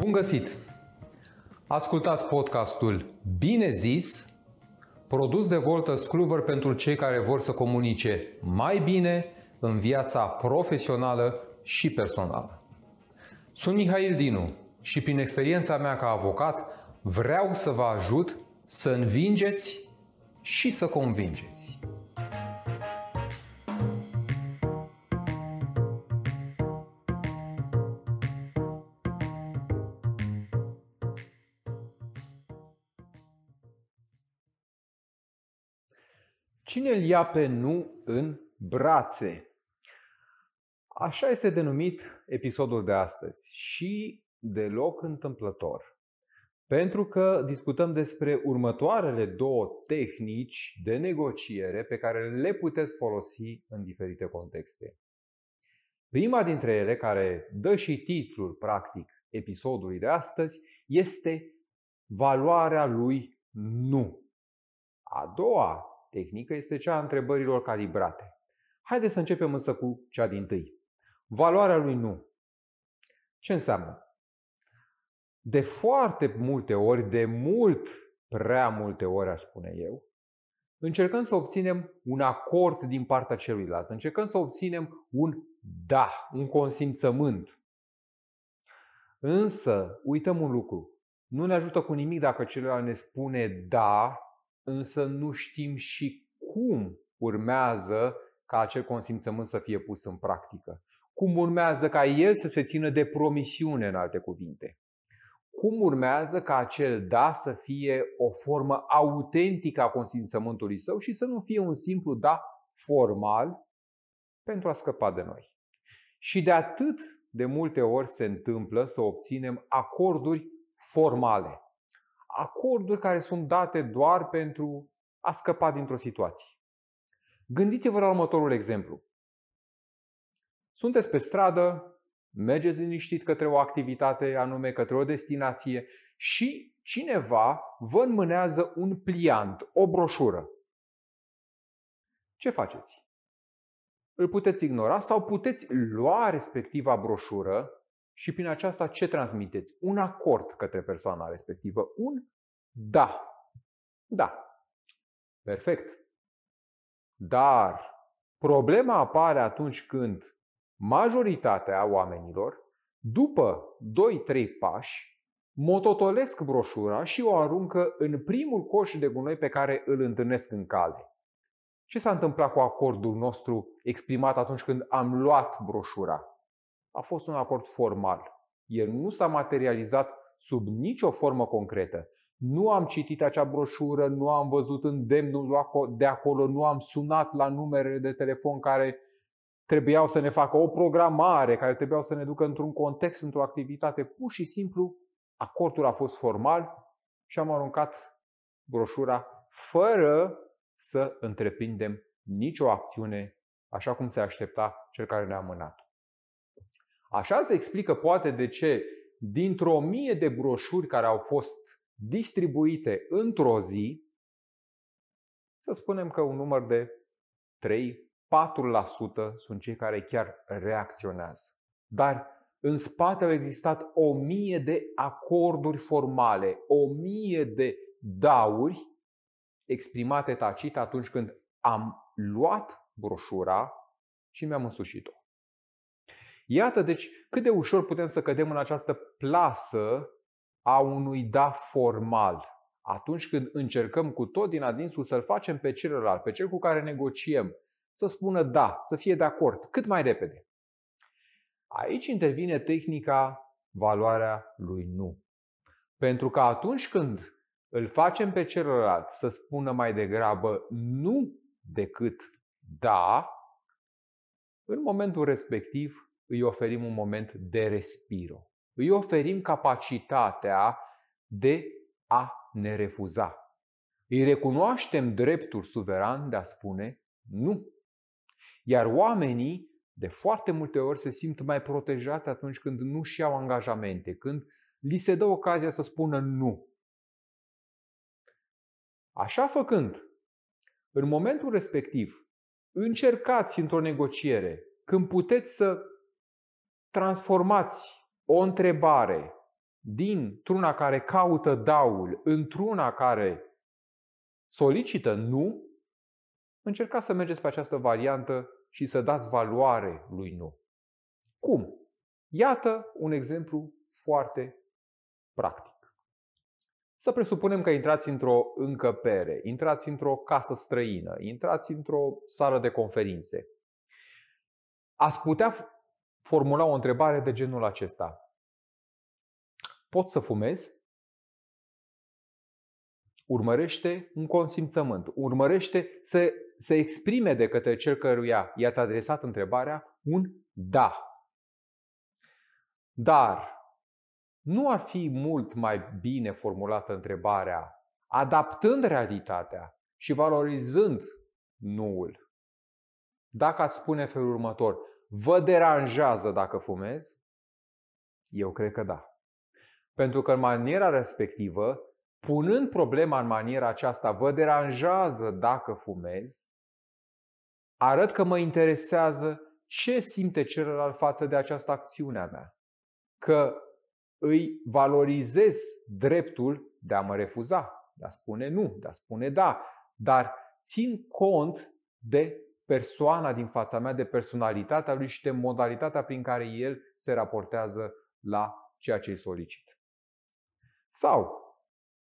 Bun găsit! Ascultați podcastul Bine zis, produs de Volters Kluwer pentru cei care vor să comunice mai bine în viața profesională și personală. Sunt Mihail Dinu și prin experiența mea ca avocat vreau să vă ajut să învingeți și să convingeți. Cine îl ia pe nu în brațe? Așa este denumit episodul de astăzi și deloc întâmplător. Pentru că discutăm despre următoarele două tehnici de negociere pe care le puteți folosi în diferite contexte. Prima dintre ele, care dă și titlul practic episodului de astăzi, este valoarea lui nu. A doua tehnică este cea a întrebărilor calibrate. Haideți să începem însă cu cea din tâi. Valoarea lui nu. Ce înseamnă? De foarte multe ori, de mult, prea multe ori, aș spune eu, încercăm să obținem un acord din partea celuilalt. Încercăm să obținem un da, un consimțământ. Însă, uităm un lucru. Nu ne ajută cu nimic dacă celălalt ne spune da, însă nu știm și cum urmează ca acel consimțământ să fie pus în practică. Cum urmează ca el să se țină de promisiune, în alte cuvinte. Cum urmează ca acel da să fie o formă autentică a consimțământului său și să nu fie un simplu da formal pentru a scăpa de noi. Și de atât de multe ori se întâmplă să obținem acorduri formale. Acorduri care sunt date doar pentru a scăpa dintr-o situație. Gândiți-vă la următorul exemplu. Sunteți pe stradă, mergeți liniștit către o activitate anume, către o destinație și cineva vă înmânează un pliant, o broșură. Ce faceți? Îl puteți ignora sau puteți lua respectiva broșură și prin aceasta ce transmiteți? Un acord către persoana respectivă. Un da. Da. Perfect. Dar problema apare atunci când majoritatea oamenilor, după 2-3 pași, mototolesc broșura și o aruncă în primul coș de gunoi pe care îl întâlnesc în cale. Ce s-a întâmplat cu acordul nostru exprimat atunci când am luat broșura? A fost un acord formal. El nu s-a materializat sub nicio formă concretă. Nu am citit acea broșură, nu am văzut îndemnul de acolo, nu am sunat la numerele de telefon care trebuiau să ne facă o programare, care trebuiau să ne ducă într-un context, într-o activitate. Pur și simplu, acordul a fost formal și am aruncat broșura fără să întreprindem nicio acțiune așa cum se aștepta cel care ne-a mânat. Așa se explică poate de ce dintr-o mie de broșuri care au fost distribuite într-o zi, să spunem că un număr de 3-4% sunt cei care chiar reacționează. Dar în spate au existat o mie de acorduri formale, o mie de dauri exprimate tacit atunci când am luat broșura și mi-am însușit-o. Iată deci cât de ușor putem să cădem în această plasă a unui da formal. Atunci când încercăm cu tot din adinsul să-l facem pe celălalt, pe cel cu care negociem, să spună da, să fie de acord, cât mai repede. Aici intervine tehnica valoarea lui nu. Pentru că atunci când îl facem pe celălalt să spună mai degrabă nu decât da, în momentul respectiv îi oferim un moment de respiro îi oferim capacitatea de a ne refuza. Îi recunoaștem dreptul suveran de a spune nu. Iar oamenii de foarte multe ori se simt mai protejați atunci când nu și au angajamente, când li se dă ocazia să spună nu. Așa făcând, în momentul respectiv, încercați într-o negociere, când puteți să transformați o întrebare dintr-una care caută daul într-una care solicită nu, încercați să mergeți pe această variantă și să dați valoare lui nu. Cum? Iată un exemplu foarte practic. Să presupunem că intrați într-o încăpere, intrați într-o casă străină, intrați într-o sală de conferințe. Ați putea formula o întrebare de genul acesta. Pot să fumez? Urmărește un consimțământ. Urmărește să se exprime de către cel căruia i-ați adresat întrebarea un da. Dar nu ar fi mult mai bine formulată întrebarea adaptând realitatea și valorizând nuul? Dacă ați spune felul următor, vă deranjează dacă fumez? Eu cred că da. Pentru că în maniera respectivă, punând problema în maniera aceasta, vă deranjează dacă fumez, arăt că mă interesează ce simte celălalt față de această acțiune a mea. Că îi valorizez dreptul de a mă refuza, de a spune nu, de a spune da, dar țin cont de persoana din fața mea, de personalitatea lui și de modalitatea prin care el se raportează la ceea ce îi solicit. Sau,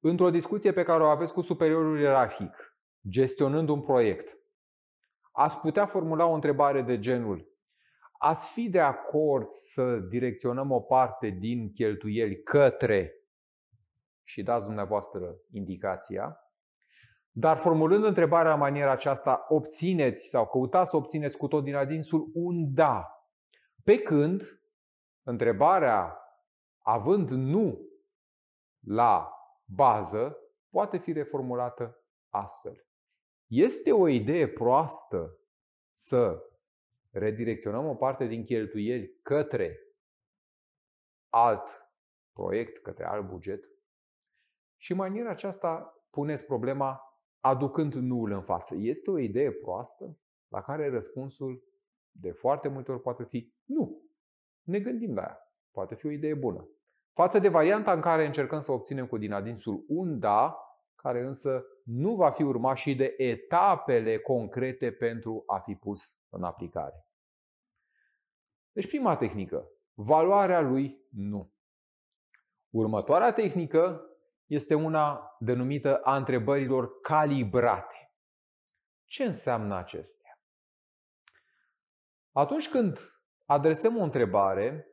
într-o discuție pe care o aveți cu superiorul ierarhic, gestionând un proiect, ați putea formula o întrebare de genul Ați fi de acord să direcționăm o parte din cheltuieli către și dați dumneavoastră indicația, dar formulând întrebarea în maniera aceasta, obțineți sau căutați să obțineți cu tot din adinsul un da. Pe când întrebarea, având nu la bază, poate fi reformulată astfel. Este o idee proastă să redirecționăm o parte din cheltuieli către alt proiect, către alt buget și în maniera aceasta puneți problema aducând nuul în față. Este o idee proastă la care răspunsul de foarte multe ori poate fi nu. Ne gândim la ea. Poate fi o idee bună. Față de varianta în care încercăm să obținem cu din adinsul un da, care însă nu va fi urmat și de etapele concrete pentru a fi pus în aplicare. Deci prima tehnică, valoarea lui nu. Următoarea tehnică este una denumită a întrebărilor calibrate. Ce înseamnă acestea? Atunci când adresăm o întrebare,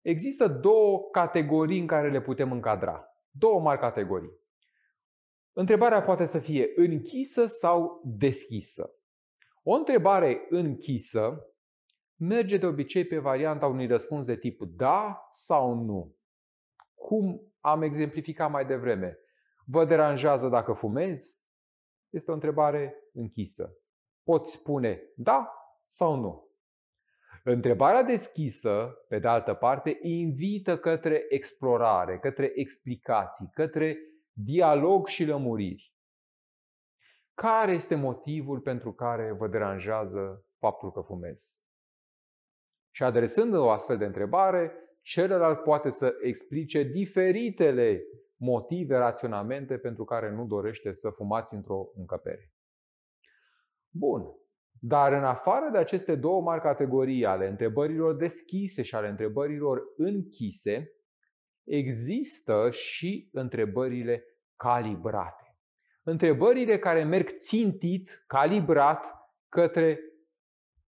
există două categorii în care le putem încadra. Două mari categorii. Întrebarea poate să fie închisă sau deschisă. O întrebare închisă merge de obicei pe varianta unui răspuns de tip da sau nu. Cum am exemplificat mai devreme. Vă deranjează dacă fumez? Este o întrebare închisă. Poți spune da sau nu. Întrebarea deschisă, pe de altă parte, invită către explorare, către explicații, către dialog și lămuriri. Care este motivul pentru care vă deranjează faptul că fumez? Și adresând o astfel de întrebare, celălalt poate să explice diferitele motive, raționamente pentru care nu dorește să fumați într-o încăpere. Bun. Dar în afară de aceste două mari categorii ale întrebărilor deschise și ale întrebărilor închise, există și întrebările calibrate. Întrebările care merg țintit, calibrat către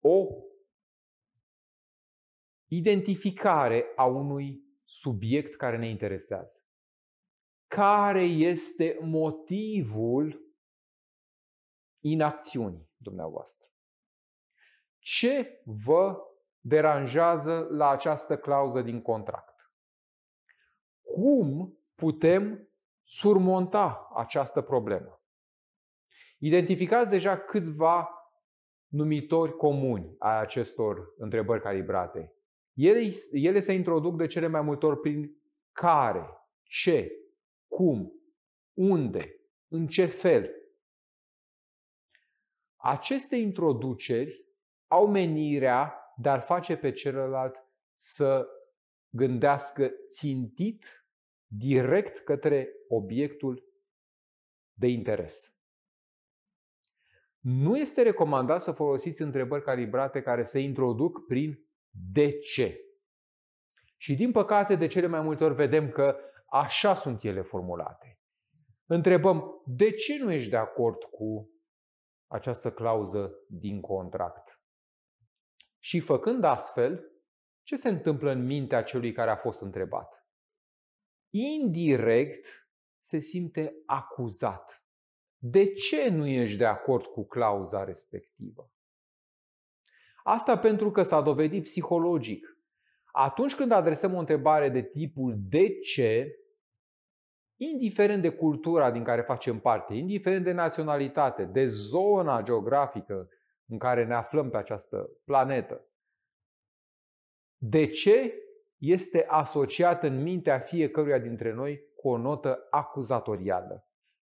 o identificare a unui subiect care ne interesează. Care este motivul inacțiunii dumneavoastră? Ce vă deranjează la această clauză din contract? Cum putem surmonta această problemă? Identificați deja câțiva numitori comuni ai acestor întrebări calibrate. Ele, ele se introduc de cele mai multe ori prin care, ce, cum, unde, în ce fel. Aceste introduceri au menirea de a face pe celălalt să gândească țintit direct către obiectul de interes. Nu este recomandat să folosiți întrebări calibrate care se introduc prin de ce. Și din păcate, de cele mai multe ori vedem că așa sunt ele formulate. Întrebăm, de ce nu ești de acord cu această clauză din contract? Și făcând astfel, ce se întâmplă în mintea celui care a fost întrebat? Indirect se simte acuzat. De ce nu ești de acord cu clauza respectivă? Asta pentru că s-a dovedit psihologic. Atunci când adresăm o întrebare de tipul de ce, indiferent de cultura din care facem parte, indiferent de naționalitate, de zona geografică în care ne aflăm pe această planetă, de ce este asociat în mintea fiecăruia dintre noi cu o notă acuzatorială.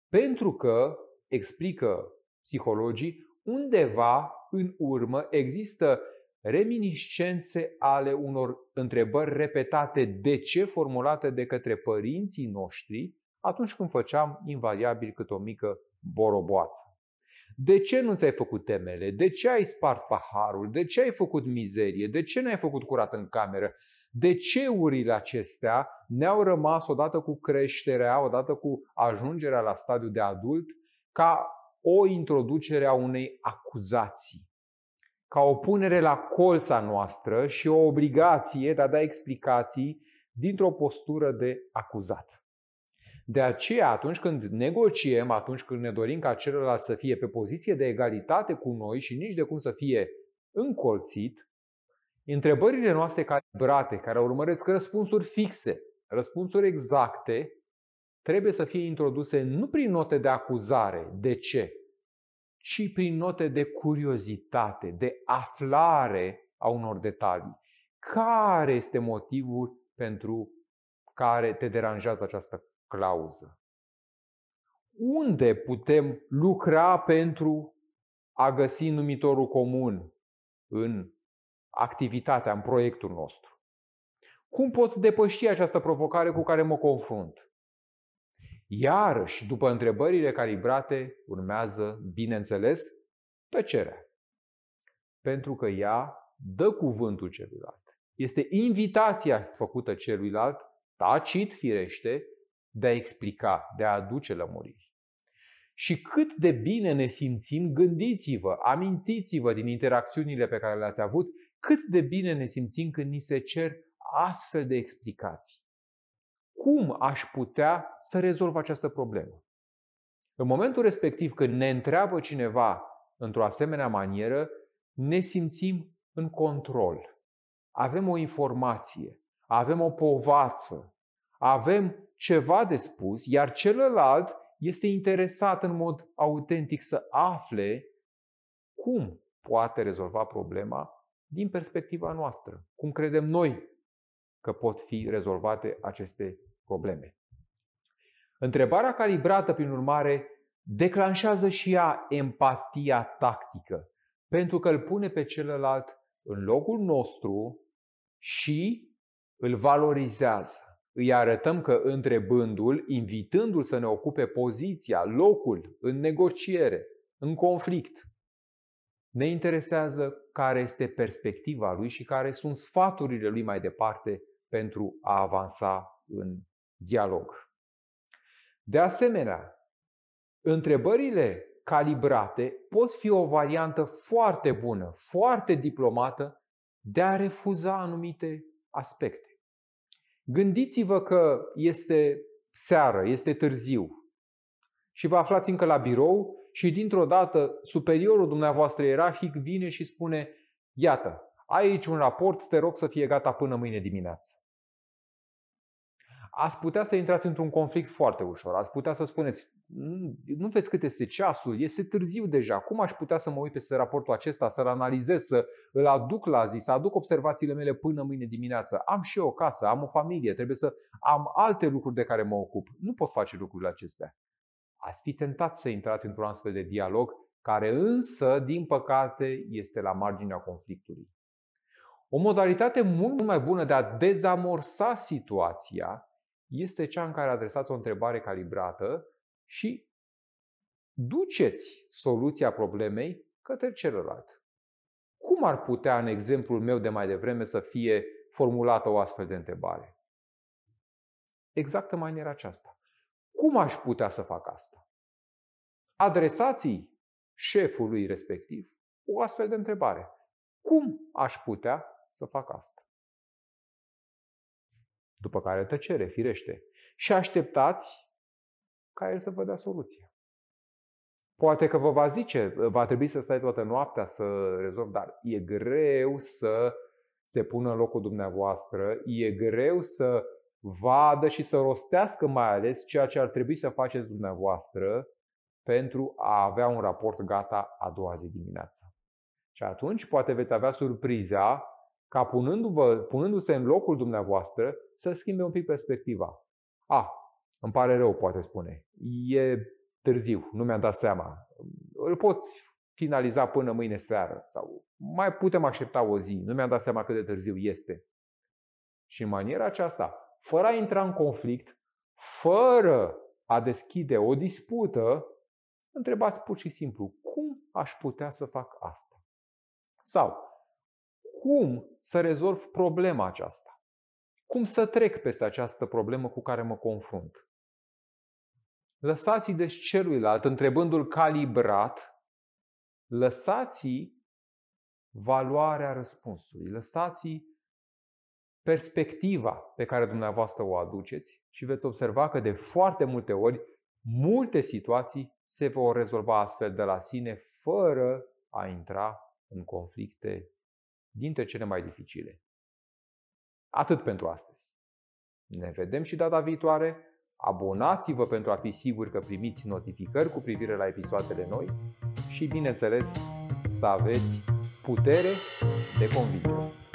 Pentru că, explică psihologii, undeva în urmă există reminiscențe ale unor întrebări repetate de ce formulate de către părinții noștri atunci când făceam invariabil cât o mică boroboață. De ce nu ți-ai făcut temele? De ce ai spart paharul? De ce ai făcut mizerie? De ce n-ai făcut curat în cameră? De ce urile acestea ne-au rămas odată cu creșterea, odată cu ajungerea la stadiul de adult, ca o introducere a unei acuzații, ca o punere la colța noastră și o obligație de a da explicații dintr-o postură de acuzat. De aceea, atunci când negociem, atunci când ne dorim ca celălalt să fie pe poziție de egalitate cu noi și nici de cum să fie încolțit, întrebările noastre calibrate, care urmăresc răspunsuri fixe, răspunsuri exacte, trebuie să fie introduse nu prin note de acuzare, de ce, ci prin note de curiozitate, de aflare a unor detalii. Care este motivul pentru care te deranjează această clauză. Unde putem lucra pentru a găsi numitorul comun în activitatea, în proiectul nostru? Cum pot depăși această provocare cu care mă confrunt? Iarăși, după întrebările calibrate, urmează, bineînțeles, tăcerea. Pentru că ea dă cuvântul celuilalt. Este invitația făcută celuilalt, tacit firește, de a explica, de a aduce lămuriri. Și cât de bine ne simțim, gândiți-vă, amintiți-vă din interacțiunile pe care le-ați avut, cât de bine ne simțim când ni se cer astfel de explicații. Cum aș putea să rezolv această problemă? În momentul respectiv, când ne întreabă cineva într-o asemenea manieră, ne simțim în control. Avem o informație, avem o povață, avem ceva de spus, iar celălalt este interesat în mod autentic să afle cum poate rezolva problema din perspectiva noastră, cum credem noi că pot fi rezolvate aceste probleme. Întrebarea calibrată, prin urmare, declanșează și ea empatia tactică, pentru că îl pune pe celălalt în locul nostru și îl valorizează îi arătăm că întrebându-l, invitându-l să ne ocupe poziția, locul în negociere, în conflict, ne interesează care este perspectiva lui și care sunt sfaturile lui mai departe pentru a avansa în dialog. De asemenea, întrebările calibrate pot fi o variantă foarte bună, foarte diplomată de a refuza anumite aspecte. Gândiți-vă că este seară, este târziu și vă aflați încă la birou și dintr-o dată superiorul dumneavoastră ierarhic vine și spune Iată, ai aici un raport, te rog să fie gata până mâine dimineață ați putea să intrați într-un conflict foarte ușor. Ați putea să spuneți, nu vezi cât este ceasul, este târziu deja, cum aș putea să mă uit peste raportul acesta, să-l analizez, să îl aduc la zi, să aduc observațiile mele până mâine dimineață. Am și eu o casă, am o familie, trebuie să am alte lucruri de care mă ocup. Nu pot face lucrurile acestea. Ați fi tentat să intrați într-un astfel de dialog, care însă, din păcate, este la marginea conflictului. O modalitate mult mai bună de a dezamorsa situația este cea în care adresați o întrebare calibrată și duceți soluția problemei către celălalt. Cum ar putea, în exemplul meu de mai devreme, să fie formulată o astfel de întrebare? Exact în maniera aceasta. Cum aș putea să fac asta? Adresați șefului respectiv o astfel de întrebare. Cum aș putea să fac asta? După care tăcere, firește. Și așteptați ca el să vă dea soluția. Poate că vă va zice, va trebui să stai toată noaptea să rezolv, dar e greu să se pună în locul dumneavoastră, e greu să vadă și să rostească mai ales ceea ce ar trebui să faceți dumneavoastră pentru a avea un raport gata a doua zi dimineața. Și atunci poate veți avea surpriza ca punându-vă, punându-se în locul dumneavoastră să schimbe un pic perspectiva. A, îmi pare rău, poate spune. E târziu, nu mi-am dat seama. Îl poți finaliza până mâine seară sau mai putem aștepta o zi. Nu mi-am dat seama cât de târziu este. Și în maniera aceasta, fără a intra în conflict, fără a deschide o dispută, întrebați pur și simplu, cum aș putea să fac asta? Sau, cum să rezolv problema aceasta? Cum să trec peste această problemă cu care mă confrunt? Lăsați-i deci celuilalt, întrebându-l calibrat, lăsați valoarea răspunsului, lăsați perspectiva pe care dumneavoastră o aduceți și veți observa că de foarte multe ori multe situații se vor rezolva astfel de la sine fără a intra în conflicte dintre cele mai dificile. Atât pentru astăzi. Ne vedem și data viitoare. Abonați-vă pentru a fi siguri că primiți notificări cu privire la episoadele noi și, bineînțeles, să aveți putere de convingere.